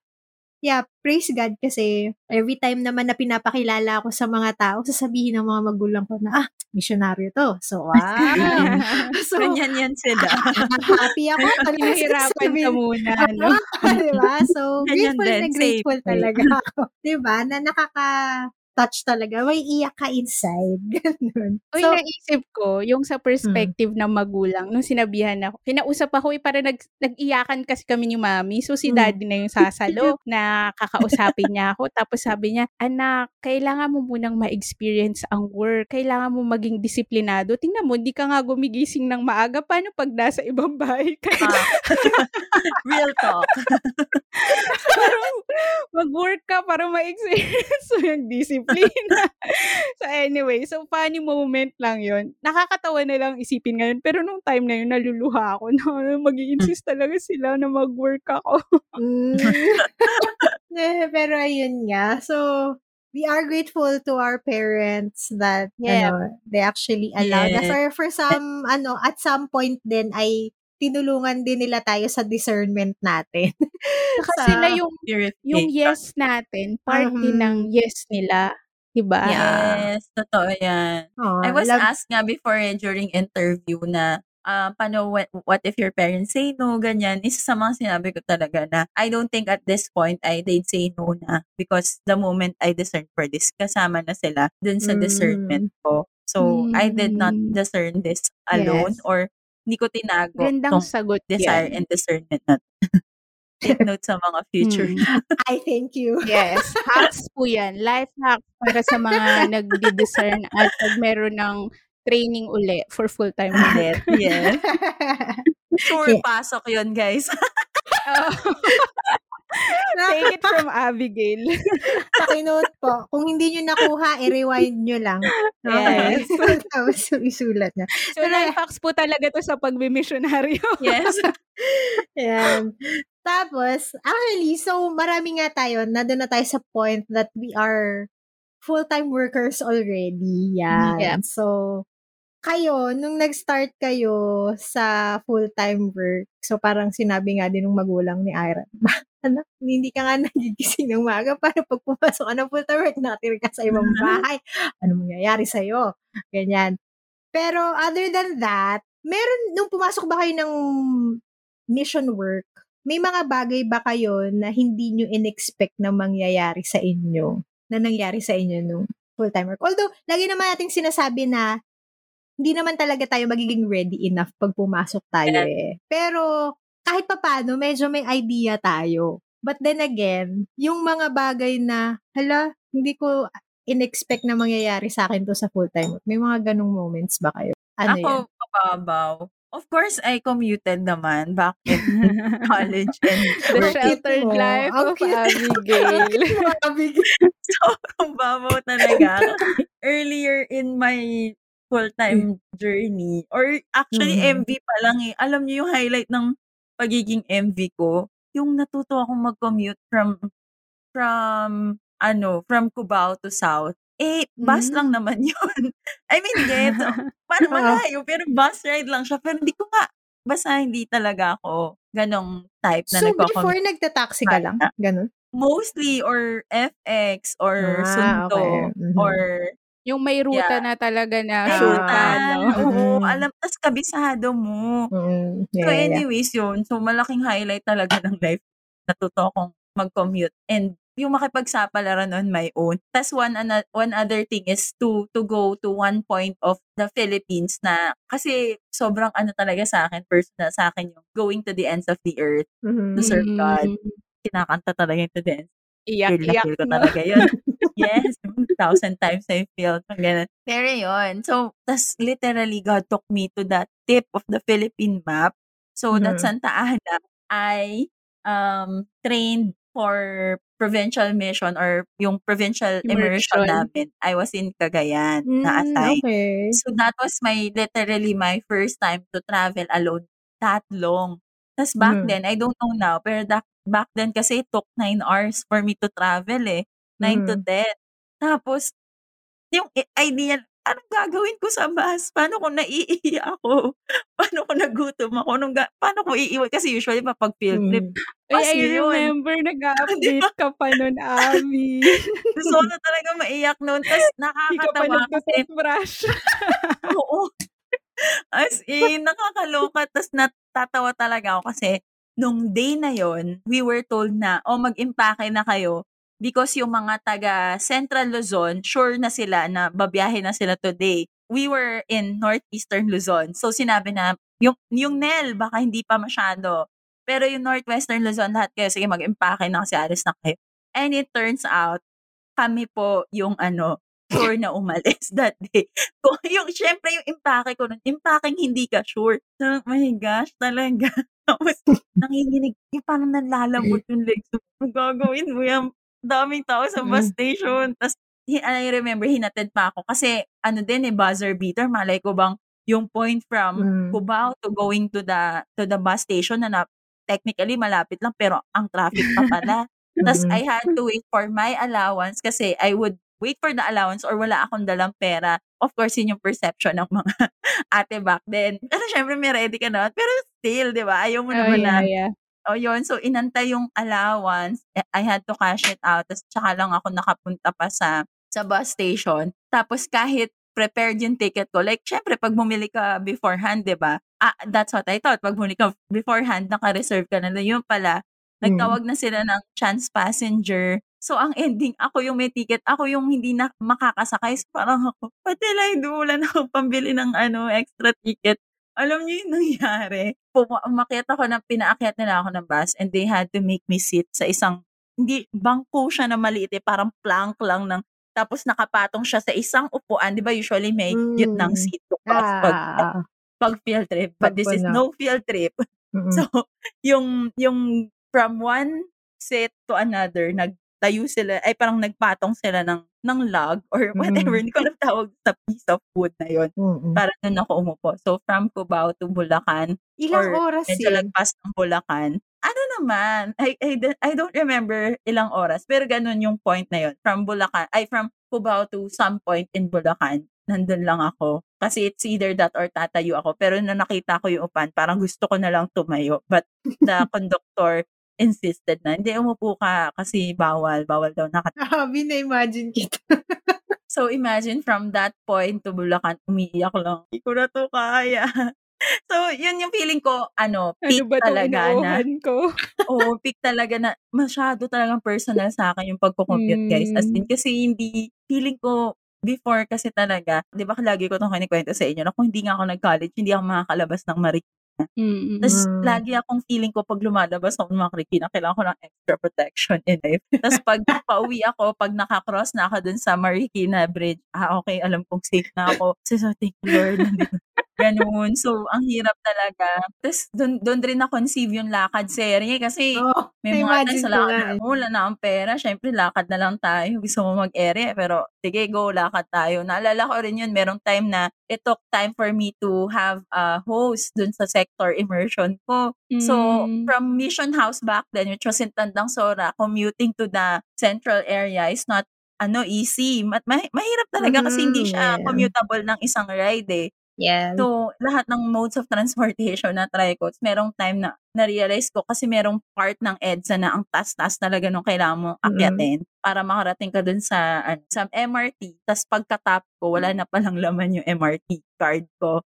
yeah, praise God kasi every time naman na pinapakilala ako sa mga tao, sasabihin ng mga magulang ko na, ah, misyonaryo to. So, wow. so, Ganyan yan sila. happy ako. Pinahirapan ka muna, no? diba? So, Ganyan grateful din, na grateful talaga ako. diba? Na nakaka touch talaga. May iyak ka inside. Ganun. Uy, So, naisip ko, yung sa perspective ng magulang, nung sinabihan ako, kinausap ako, eh, para nag, nag-iyakan kasi kami ni mami. So, si Mm. daddy na yung sasalo na kakausapin niya ako. Tapos sabi niya, anak, kailangan mo munang ma-experience ang work. Kailangan mo maging disiplinado. Tingnan mo, di ka nga gumigising ng maaga. Paano pag nasa ibang bahay ka? Ah. Real talk. parang mag-work ka para ma-experience mo yung discipline disiplina. so anyway, so funny moment lang yon Nakakatawa na lang isipin ngayon. Pero nung time na yun, naluluha ako na mag insist talaga sila na mag-work ako. mm. eh, pero ayun nga. So, we are grateful to our parents that yeah. ano, they actually allowed yeah. us. Or for some, ano, at some point din ay tinulungan din nila tayo sa discernment natin. Saka sa sila yung, yung yes natin, part uh-huh. din ng mm-hmm. yes nila. Diba? Yes, totoo yan. Oh, I was love... asked nga before eh, during interview na uh, paano, what, what if your parents say no, ganyan. Isa sa mga sinabi ko talaga na I don't think at this point I they'd say no na because the moment I discern for this, kasama na sila dun sa mm. discernment ko. So, mm. I did not mm. discern this alone yes. or hindi ko tinago Gandang sagot desire yan. and discernment na Take note sa mga future. Hmm. I thank you. Yes. Hacks po yan. Life hack para sa mga nagdi-discern at pag meron ng training uli for full-time ulit. Yes. sure, yeah. pasok yun, guys. oh. Take it from Abigail. Pakinote po. Kung hindi nyo nakuha, i-rewind nyo lang. Yes. Tapos isulat na. So, Pero, life hacks po talaga to sa pagbimissionaryo. yes. Yan. Tapos, actually, so marami nga tayo, nandun na tayo sa point that we are full-time workers already. Yan. Yeah. So, kayo, nung nag-start kayo sa full-time work, so parang sinabi nga din ng magulang ni Ira, anak, hindi ka nga nagigising ng maga para pag pumasok ka ng full-time work, nakatira ka sa ibang mm-hmm. bahay. Ano mangyayari sa'yo? Ganyan. Pero other than that, meron, nung pumasok ba kayo ng mission work, may mga bagay ba kayo na hindi nyo in-expect na mangyayari sa inyo, na nangyari sa inyo nung full-time work? Although, lagi naman nating sinasabi na hindi naman talaga tayo magiging ready enough pag pumasok tayo eh. Pero kahit pa paano, medyo may idea tayo. But then again, yung mga bagay na, hala, hindi ko in-expect na mangyayari sa akin to sa full-time. May mga ganong moments ba kayo? Ano Ako, yan? mababaw. Of course, I commuted naman back in college and The sheltered mo. life of Abigail. Abigail. Sobrang babaw talaga. Earlier in my full-time journey or actually mm-hmm. MV pa lang eh. Alam niyo yung highlight ng pagiging MV ko, yung natuto akong mag-commute from from ano, from Cubao to South. Eh, bus mm-hmm. lang hmm. naman yun. I mean, get, parang malayo, pero bus ride lang siya. Pero hindi ko nga, basta hindi talaga ako ganong type na So, before nagta-taxi ka lang? Ganon? Mostly, or FX, or ah, Sunto, okay. mm-hmm. or yung may ruta yeah. na talaga na may sure ruta, no? Oo, alam, tas kabisado mo. Mm, yeah, so anyways, yeah. yun. So malaking highlight talaga ng life. Natuto akong mag-commute. And yung makipagsapalaran on my own. Tas one, an- one other thing is to to go to one point of the Philippines na kasi sobrang ano talaga sa akin, personal sa akin yung going to the ends of the earth mm-hmm. to serve God. Mm-hmm. Kinakanta talaga yung to the ends. Iyak, feel iyak. Feel ko talaga yun. yes, thousand times I feel. Ganun. Pero yun. So, tas literally, God took me to that tip of the Philippine map. So, mm-hmm. that Santa Ana, I um, trained for provincial mission or yung provincial immersion, immersion namin. I was in Cagayan mm, na assign. Okay. So, that was my, literally my first time to travel alone that long. Tapos back mm. then, I don't know now, pero that, back then kasi it took 9 hours for me to travel eh. 9 mm. to 10. Tapos, yung idea, anong gagawin ko sa bus? Paano kung naiihi ako? Paano kung nagutom ako? Anong ga- paano ko iiwan? Kasi usually, pag field trip, mm. Ay, I remember, nag-update ka pa nun, Abby. Gusto ko na talaga maiyak nun. Tapos, nakakatawa kasi. brush. Oo. As in, nakakaloka. Tapos, natatawa talaga ako kasi, nung day na yon we were told na, oh, mag-impake na kayo because yung mga taga Central Luzon, sure na sila na babiyahe na sila today. We were in Northeastern Luzon. So sinabi na, yung, yung NEL, baka hindi pa masyado. Pero yung Northwestern Luzon, lahat kayo, sige mag-impake na kasi alis na kayo. And it turns out, kami po yung ano, sure na umalis that day. Kung yung, syempre yung impake ko nun, impaking hindi ka sure. So, oh my gosh, talaga. Tapos, nanginginig, yung parang nalalambot yung legs. Gagawin mo yan, daming tao sa bus mm. station. Tapos I remember, hinatid pa ako. Kasi, ano din eh, buzzer beater. Malay ko bang yung point from Mm. Cubao to going to the to the bus station na, na technically malapit lang pero ang traffic pa pala. Tapos Mm-mm. I had to wait for my allowance kasi I would wait for the allowance or wala akong dalang pera. Of course, yun yung perception ng mga ate back then. Pero syempre may ready ka na. Pero still, di ba? Ayaw mo Oh, naman na yeah, yeah. O yun, so inantay yung allowance. Eh, I had to cash it out. Tapos tsaka lang ako nakapunta pa sa sa bus station. Tapos kahit prepared yung ticket ko, like syempre pag bumili ka beforehand, di ba? Ah, that's what I thought. Pag bumili ka beforehand, naka-reserve ka na. Yun pala, Mm. nagtawag na sila ng chance passenger. So, ang ending, ako yung may ticket, ako yung hindi na makakasakay. So, parang ako, pati lang, hindi wala na akong pambili ng ano, extra ticket. Alam niyo yung nangyari? Umakyat ako ng, pinaakyat nila ako ng bus and they had to make me sit sa isang, hindi, bangko siya na maliit eh, parang plank lang ng, tapos nakapatong siya sa isang upuan. Di ba usually may Mm. gitnang seat to pag, Ah. pag field trip. But this is Pagpuno. no field trip. Mm-mm. So, yung, yung from one set to another, nagtayo sila, ay parang nagpatong sila ng, ng log or whatever. Mm. Hindi ko alam tawag sa piece of wood na yon Mm-mm. Para doon ako umupo. So, from Cubao to Bulacan, Ilang or oras medyo yun? lagpas ng Bulacan. Ano naman, I, I, don't- I don't remember ilang oras, pero ganun yung point na yun. From Bulacan, ay from Cubao to some point in Bulacan, nandun lang ako. Kasi it's either that or tatayo ako. Pero nung nakita ko yung upan, parang gusto ko na lang tumayo. But the conductor insisted na, hindi, umupo ka kasi bawal, bawal daw nakat. Habi na imagine kita. So imagine from that point to Bulacan, umiiyak lang. Hindi ko na to kaya. So, yun yung feeling ko, ano, Ano peak ba itong talaga na. ko? Oo, peak talaga na masyado talagang personal sa akin yung pagko-commute, guys. As in, Mm. kasi hindi, feeling ko, before kasi talaga, di ba lagi ko itong kinikwento sa inyo, na kung hindi nga ako nag-college, hindi ako makakalabas ng Marikina. Mm-mm. Tapos, Mm. lagi akong feeling ko pag lumalabas ako ng Marikina, kailangan ko ng extra protection in life. Tapos, pag pauwi ako, pag nakakross na ako dun sa Marikina Bridge, ah, okay, alam kong safe na ako. So, so thank you, Lord. Nandito. Ganun. So, ang hirap talaga. Tapos, dun, dun rin na-conceive yung lakad serye kasi Oh, may mga times na lakad na, eh. "Oh, wala na akong pera. Siyempre, lakad na lang tayo. Gusto mo mag-ere. Pero, sige, go, lakad tayo. Naalala ko rin yun, merong time na it took time for me to have a host dun sa sector immersion ko. So, Mm. from Mission House back then, which was in Tandang Sora, commuting to the central area is not ano easy. Ma- ma- mahirap talaga kasi hindi Mhm, siya yeah. commutable ng isang ride eh. Yeah. So, lahat ng modes of transportation na try ko, merong time na na-realize ko kasi merong part ng EDSA na ang taas-taas talaga nung kailangan mong akyatin para makarating ka dun sa, ano, sa MRT. Tapos pagka-top ko, wala na palang laman yung MRT card ko.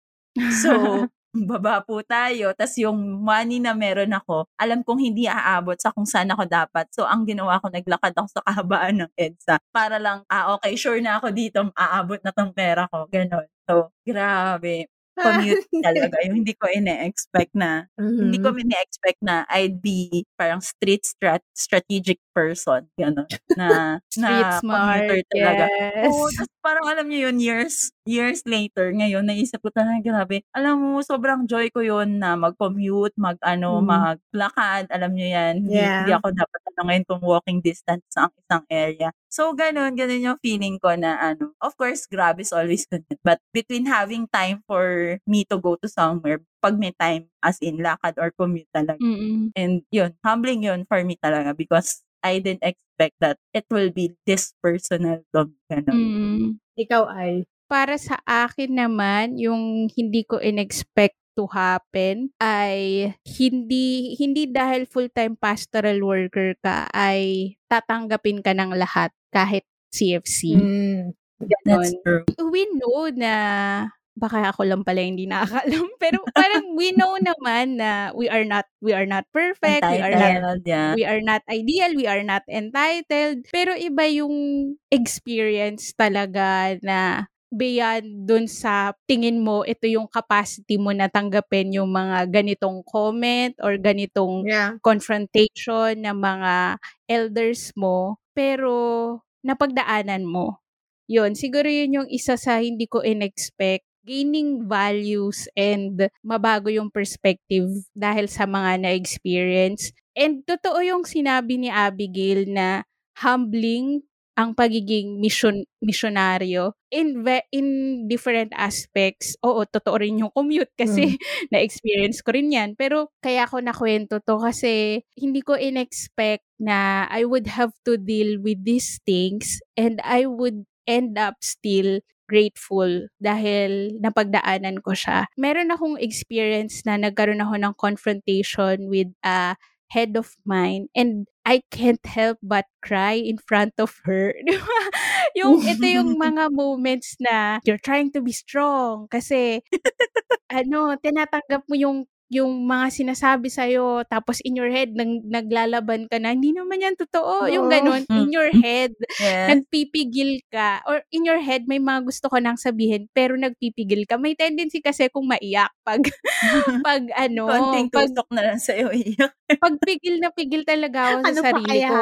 So, baba po tayo. Tapos yung money na meron ako, alam kong hindi aabot sa kung saan ako dapat. So, ang ginawa ko, naglakad ako sa kahabaan ng EDSA para lang, ah, okay, sure na ako dito, aabot na tong pera ko. Ganon. So, grabe. Commute talaga. Yung hindi ko ine-expect na, hindi ko Mhm. ine-expect na I'd be parang street strat strategic person. Ganon. Na, Street na smart. commuter talaga. Yes. Tapos parang alam niyo yun, years, years later, ngayon, naisip ko talaga, grabe. Alam mo, sobrang joy ko yun na mag-commute, mag-ano, Mm. maglakad, alam niyo yan. Hindi, Yeah. hindi ako dapat ano ngayon kung walking distance sa ang isang area. So, ganun, ganun yung feeling ko na ano. Of course, grab is always good. But between having time for me to go to somewhere, pag may time, as in lakad or commute talaga. Mm-mm. And yun, humbling yun for me talaga because I didn't expect that it will be this personal to me. Ganun. Mm. Ikaw ay. Para sa akin naman, yung hindi ko in-expect to happen ay hindi hindi dahil full-time pastoral worker ka ay tatanggapin ka ng lahat kahit CFC. Mm. That's true. We know na baka ako lang pala hindi nakakaalam pero parang we know naman na we are not we are not perfect we are not Entitled, yeah. we are not ideal, we are not entitled. Pero iba yung experience talaga na beyond dun sa tingin mo, ito yung capacity mo na tanggapin yung mga ganitong comment or ganitong Yeah. confrontation ng mga elders mo. Pero napagdaanan mo. Yun, siguro yun yung isa sa hindi ko in-expect gaining values and mabago yung perspective dahil sa mga na-experience. And totoo yung sinabi ni Abigail na humbling ang pagiging mission misyonaryo in ve- in different aspects. Oo, totoo rin yung commute kasi na-experience ko rin 'yan. Pero kaya ko nakwento 'to kasi hindi ko inexpect na I would have to deal with these things and I would end up still grateful dahil napagdaanan ko siya. Meron akong experience na nagkaroon ako ng confrontation with a head of mine and I can't help but cry in front of her. Di ba? yung, ito yung mga moments na you're trying to be strong kasi ano, tinatanggap mo yung yung mga sinasabi sa'yo, tapos in your head, nang, naglalaban ka na, hindi naman yan totoo. Yung Oo. ganon, in your head, Yes. nagpipigil ka. Or in your head, may mga gusto ko nang sabihin, pero nagpipigil ka. May tendency kasi kung maiyak pag, pag ano, Konting pag, na lang sa'yo, iyak. pag pigil na pigil talaga ako sa Ano pa sarili ko.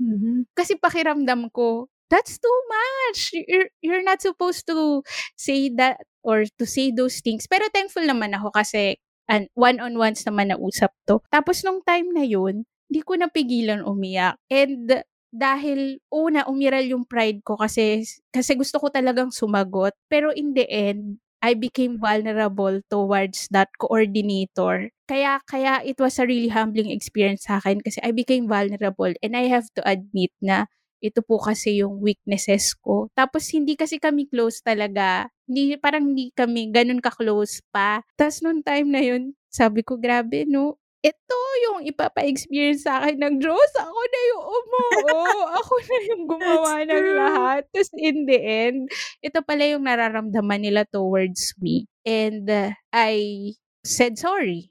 Mhm. Kasi pakiramdam ko, that's too much. You're, you're not supposed to say that or to say those things. Pero thankful naman ako kasi an one-on-ones naman na usap to. Tapos nung time na yun, di ko napigilan umiyak. And dahil una umiral yung pride ko kasi kasi gusto ko talagang sumagot. Pero in the end, I became vulnerable towards that coordinator. Kaya kaya it was a really humbling experience sa akin kasi I became vulnerable and I have to admit na ito po kasi yung weaknesses ko. Tapos hindi kasi kami close talaga. Hindi, parang hindi kami ganun ka-close pa. Tapos nung time na yun, sabi ko, grabe no, ito yung ipapa-experience sa akin ng Diyos. Ako na yung umuo. Ako na yung gumawa ng lahat. Tapos in the end, ito pala yung nararamdaman nila towards me. And uh, I said sorry.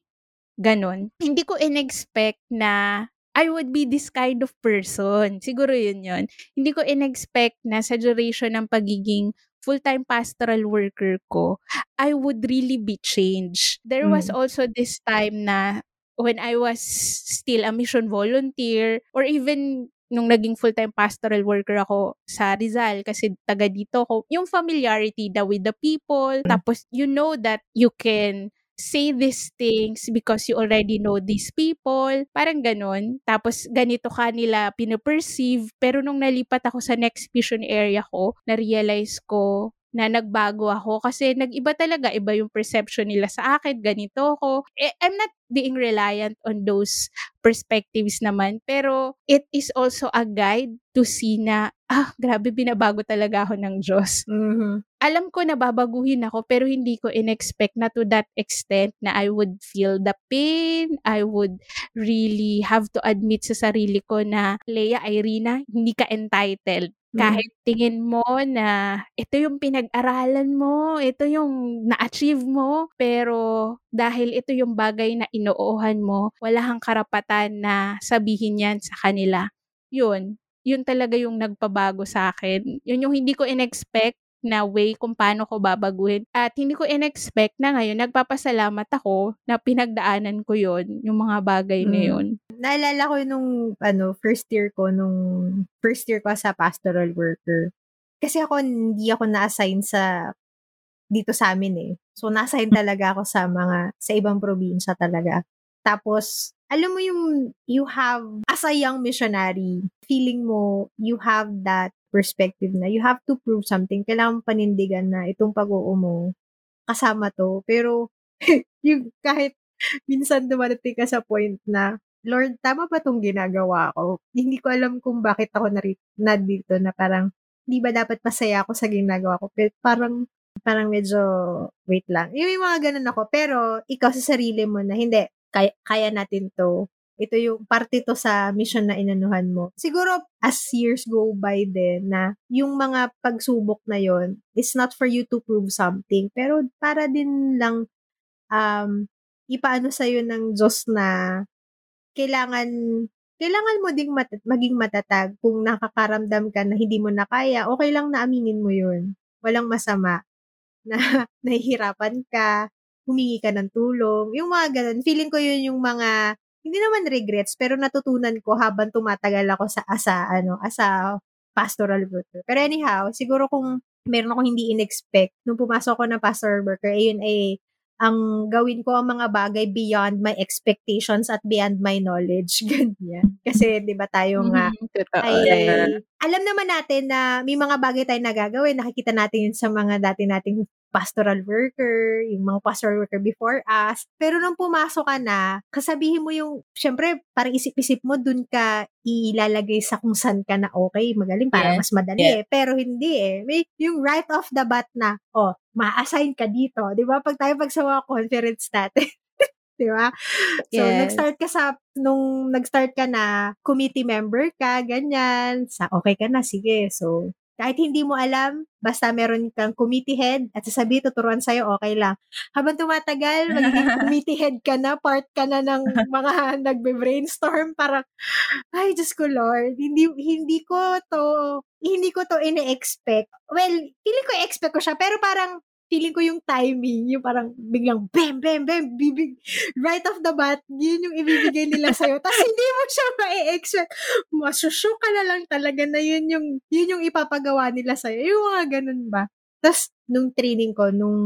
Ganon. Hindi ko in-expect na I would be this kind of person. Siguro yun yun. Hindi ko in-expect na sa duration ng pagiging full-time pastoral worker ko, I would really be changed. There was Mm. also this time na when I was still a mission volunteer or even nung naging full-time pastoral worker ako sa Rizal kasi taga dito ko, yung familiarity daw with the people, tapos you know that you can say these things because you already know these people. Parang ganun. Tapos ganito ka nila pinoperceive. Pero nung nalipat ako sa next mission area ko, na-realize ko na nagbago ako kasi nag-iba talaga. Iba yung perception nila sa akin. Ganito ako. Eh, I'm not being reliant on those perspectives naman. Pero it is also a guide to see na, ah, grabe, binabago talaga ako ng Diyos Mhm. Alam ko na babaguhin ako pero hindi ko in-expect na to that extent na I would feel the pain. I would really have to admit sa sarili ko na, Leia, Irina, hindi ka entitled. Kahit tingin mo na ito yung pinag-aralan mo, ito yung na-achieve mo, pero dahil ito yung bagay na inoohan mo, wala kang karapatan na sabihin yan sa kanila. Yun, yun talaga yung nagpabago sa akin. Yun yung hindi ko in-expect na way kung paano ko babaguhin. At hindi ko in-expect na ngayon, nagpapasalamat ako na pinagdaanan ko yon yung mga bagay na Mm. yun. Naalala ko nung ano, first year ko, nung first year ko sa pastoral worker. Kasi ako, hindi ako na-assign sa dito sa amin eh. So, na-assign talaga ako sa mga, sa ibang probinsya talaga. Tapos, alam mo yung, you have, as a young missionary, feeling mo, you have that perspective na you have to prove something. Kailangan panindigan na itong pag-oo mo, kasama to. Pero, yung kahit minsan dumadating ka sa point na, Lord, tama ba tong ginagawa ko? Hindi ko alam kung bakit ako nari- na dito na parang, di ba dapat masaya ako sa ginagawa ko? Pero parang, parang medyo, wait lang. Yung, yung mga ganun ako. Pero, ikaw sa sarili mo na, hindi, kaya, kaya natin to. Ito yung parte to sa mission na inanuhan mo. Siguro, as years go by din, na yung mga pagsubok na yon is not for you to prove something, pero para din lang um, ipaano sa'yo ng Diyos na kailangan kailangan mo ding mat- maging matatag kung nakakaramdam ka na hindi mo na kaya, okay lang na aminin mo yun. Walang masama na nahihirapan ka, humingi ka ng tulong. Yung mga ganun, feeling ko yun yung mga, hindi naman regrets, pero natutunan ko habang tumatagal ako sa asa, ano, asa pastoral worker. Pero anyhow, siguro kung meron akong hindi in-expect, nung pumasok ako ng pastoral worker, ayun ay ang gawin ko ang mga bagay beyond my expectations at beyond my knowledge. Ganyan. Kasi, di ba tayo nga, Mhm, Totoo. ay, Yeah. alam naman natin na may mga bagay tayo nagagawin. Nakikita natin yun sa mga dati nating pastoral worker, yung mga pastoral worker before us. Pero nung pumasok ka na, kasabihin mo yung, syempre, parang isip-isip mo, dun ka ilalagay sa kung saan ka na okay, magaling, para Yeah. mas madali Yeah. eh. Pero hindi eh. May, yung right off the bat na, oh, ma-assign ka dito. Di ba? Pag tayo pag sa mga conference natin, Di ba? So, Yes. nag-start ka sa, nung nag-start ka na, committee member ka, ganyan, sa okay ka na, sige. So, kahit hindi mo alam, basta meron kang committee head at sasabihin, tuturuan sa'yo, okay lang. Habang tumatagal, magiging committee head ka na, part ka na ng mga nagbe-brainstorm, parang, ay, Diyos ko, Lord, hindi, hindi ko to, hindi ko to ine-expect. Well, feeling ko expect ko siya, pero parang, feeling ko yung timing, yung parang biglang bam, bam, bam, bibig, right off the bat, yun yung ibibigay nila sa'yo. Tapos hindi mo siya ma-expect. Masushow ka na lang talaga na yun yung, yun yung ipapagawa nila sa'yo. Yung mga ganun ba? Tapos, nung training ko, nung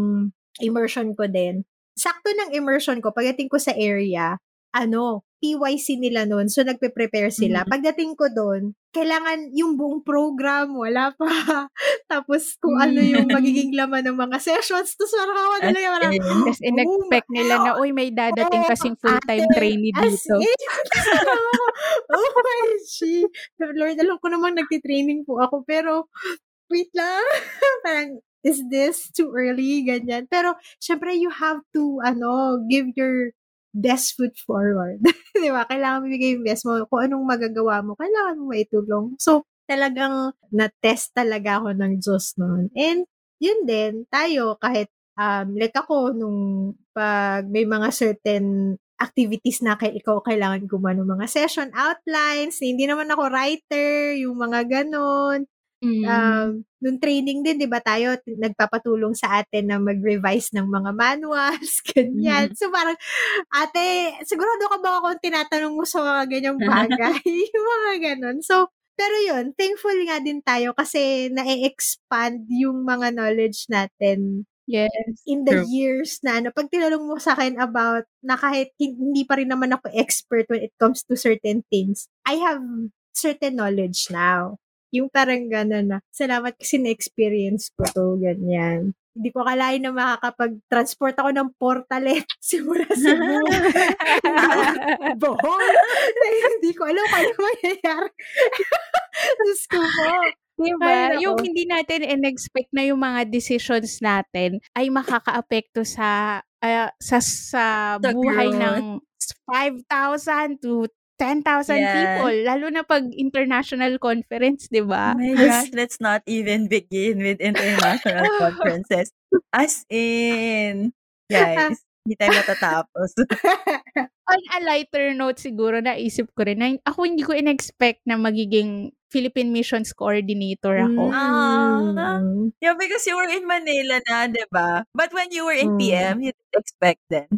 immersion ko din, sakto ng immersion ko, pagdating ko sa area, ano, PYC nila noon. So, nagpe-prepare sila. Mhm. Pagdating ko doon, kailangan yung buong program, wala pa. Tapos, kung ano yung magiging laman ng mga sessions. Tapos, ako talaga, parang, in. Tapos in-expect nila na, uy, may dadating kasing full-time trainee dito. oh my G. Lord, alam ko namang nagtitraining po ako, pero, wait lang. parang, is this too early? Ganyan. Pero, syempre, you have to, ano, give your best foot forward. Di ba? Kailangan mo bigay yung best mo. Kung anong magagawa mo, kailangan mo maitulong. So, talagang na-test talaga ako ng Diyos noon. And, yun din, tayo, kahit, um, like ako, nung pag may mga certain activities na kay ikaw kailangan gumano mga session outlines, hindi naman ako writer, yung mga ganon. Mm. Um, nung training din, di ba tayo, nagpapatulong sa atin na mag-revise ng mga manuals, ganyan. So parang, ate, sigurado ka ba ako tinatanong mo sa mga ganyang bagay? yung mga ganon. So, pero yun, thankful nga din tayo kasi na-expand yung mga knowledge natin yes. in the True. years na ano, pag tinanong mo sa akin about na kahit hin- hindi pa rin naman ako expert when it comes to certain things, I have certain knowledge now. Yung parang gano'n na, salamat kasi na-experience ko to, ganyan. Hindi ko akalain na makakapag-transport ako ng portalet simula Cebu. Bohol. Hindi ko alam kung ano mangyayari. Diyos ko po. Diba? Ay. Yung hindi natin in-expect na yung mga decisions natin ay makakaapekto sa ah, sa sa buhay ng 5,000 to 10,000 Yeah. people. Lalo na pag international conference, di Oh ba? my gosh, let's not even begin with international conferences. As in, guys, hindi tayo matatapos. On a lighter note siguro, naisip ko rin na ako hindi ko in-expect na magiging Philippine Missions Coordinator ako. Ah. Mm. yeah, because you were in Manila na, di ba? But when you were in Mm. PM, you didn't expect then.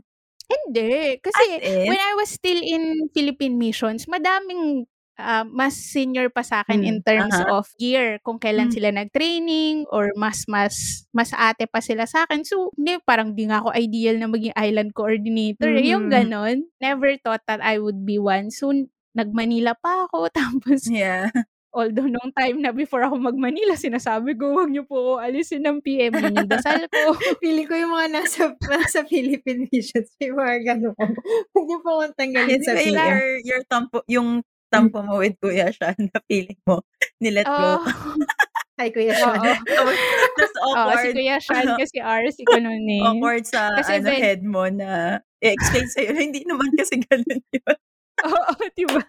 Hindi. As Kasi when I was still in Philippine Missions, madaming ah, mas senior pa sa akin Mm, in terms aha. of year, kung kailan Mm. sila nag-training or mas mas mas ate pa sila sa akin. So, hindi, parang di nga ako ideal na maging island coordinator. eh. Yung Mhm. ganon. Never thought that I would be one. So, nag-Manila pa ako. Tapos, yeah. Although nung time na before ako mag-Manila, sinasabi ko, huwag niyo po alisin ng PM. Yung dasal ko. Feeling ko yung mga nasa, nasa Philippine missions, may mga gano'n. Huwag niyo po akong tanggalin sa PM. your, your tampo, yung tampo mo with Kuya siya na feeling mo, nilet Oo. go. Ay, Kuya Oo. Sean. Tapos Oo, si awkward. Kuya Sean kasi RC ko noon eh. awkward sa Kasi ano, when- head mo na i-explain sa'yo, hindi naman kasi ganun yun. Oo, diba?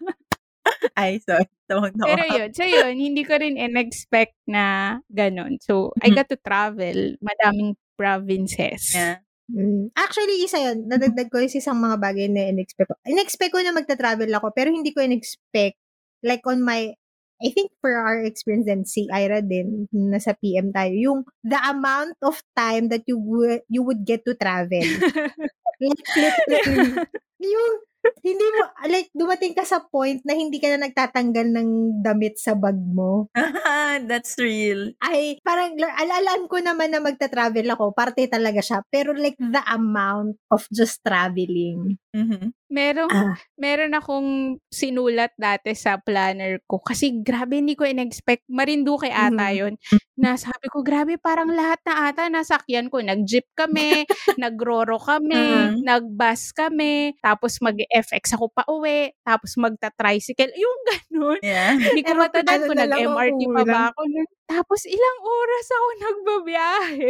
Ay, sorry. Tawag na Pero yun, so yun, hindi ko rin in-expect na ganun. So, I Mhm. got to travel madaming provinces. Yeah. Mm. Actually, isa yun. Nadagdag ko yung isang mga bagay na in-expect ko. In-expect ko na magta-travel ako, pero hindi ko in-expect, like on my, I think for our experience din, si Ira din, nasa PM tayo, yung the amount of time that you would, you would get to travel. like, literally, yung, hindi mo, like, dumating ka sa point na hindi ka na nagtatanggal ng damit sa bag mo. That's real. Ay, parang, alalaan ko naman na magta-travel ako, parte talaga siya. Pero like, the amount of just traveling. Mhm. Meron, Ah. meron akong sinulat dati sa planner ko. Kasi grabe, hindi ko in-expect. Marinduque ata Mhm. yun. Na sabi ko, grabe, parang lahat na ata nasakyan ko. Nag-jeep kami, nag-roro kami, Mhm. nag-bus kami, tapos mag-FX ako pa uwi, tapos magta-tricycle. Yung ganun. Yeah. Hindi ko matandaan kung nag-MRT pa ba ako. Tapos ilang oras ako nagbabiyahe.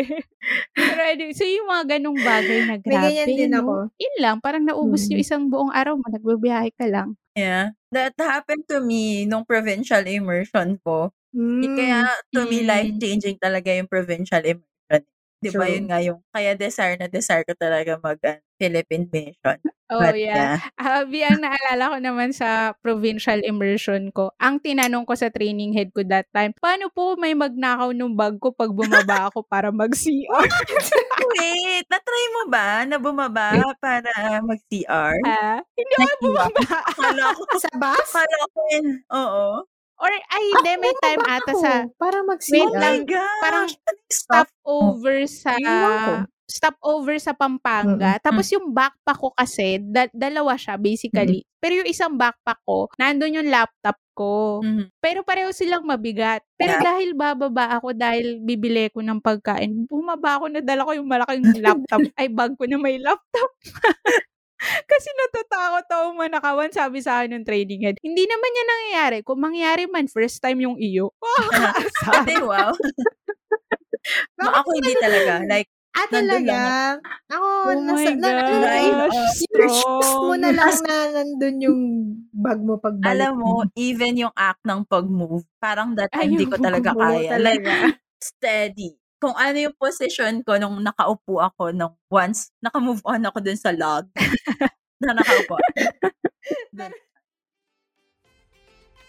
Pero anyway, so yung mga ganong bagay na May grabe, ganyan din no? ako. Yun lang, parang naubos Mm. yung isang buong araw mo, nagbabiyahe ka lang. Yeah. That happened to me nung provincial immersion ko. Mm. Kaya to me, Mm. life-changing talaga yung provincial immersion. Di ba yun nga yung, kaya desire na desire ko talaga mag uh, Philippine mission. Oh, But yeah. yeah. Habi, ang naalala ko naman sa provincial immersion ko, ang tinanong ko sa training head ko that time, paano po may magnakaw ng bag ko pag bumaba ako para mag-CR? Wait, na-try mo ba na bumaba para mag-CR? ha? Hindi ako bumaba. Akala ko, Sa bus? akala ko yun. Oo. Or, ay, hindi, may Ako, time ata ako sa Para Oh mag-CR. lang, my gosh! parang stop over sa stop over sa Pampanga. Mm-mm. Tapos yung backpack ko kasi, da- dalawa siya basically. Pero yung isang backpack ko, nandun yung laptop ko. Mhm. Pero pareho silang mabigat. Pero Yeah. dahil bababa ako, dahil bibili ko ng pagkain, bumaba ako, nadala ko yung malaking laptop, ay bag ko na may laptop. Kasi natatakot ako manakawan, sabi sa akin ng trading head. Hindi naman yan nangyayari. Kung mangyari man, first time yung iyo. Makakaasar. Ate, wow. Ma, ako hindi talaga. Like, Ah, talaga? Ako, Oh nasa, my na, God. shoes mo na lang na nandun yung bag mo pag alam mo, even yung act ng pag-move, parang that time, hindi ko talaga kaya. Like, talaga. steady. Kung ano yung position ko nung nakaupo ako nung once, nakamove on ako dun sa log. na nakaupo.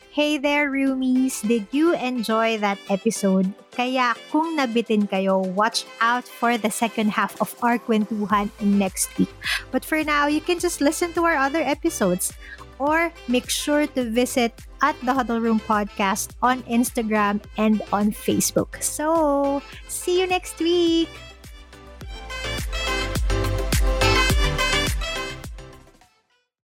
Hey there, roomies! Did you enjoy that episode? Kaya kung nabitin kayo, watch out for the second half of our kwentuhan next week. But for now, you can just listen to our other episodes or make sure to visit at the Huddle Room Podcast on Instagram and on Facebook. So, see you next week!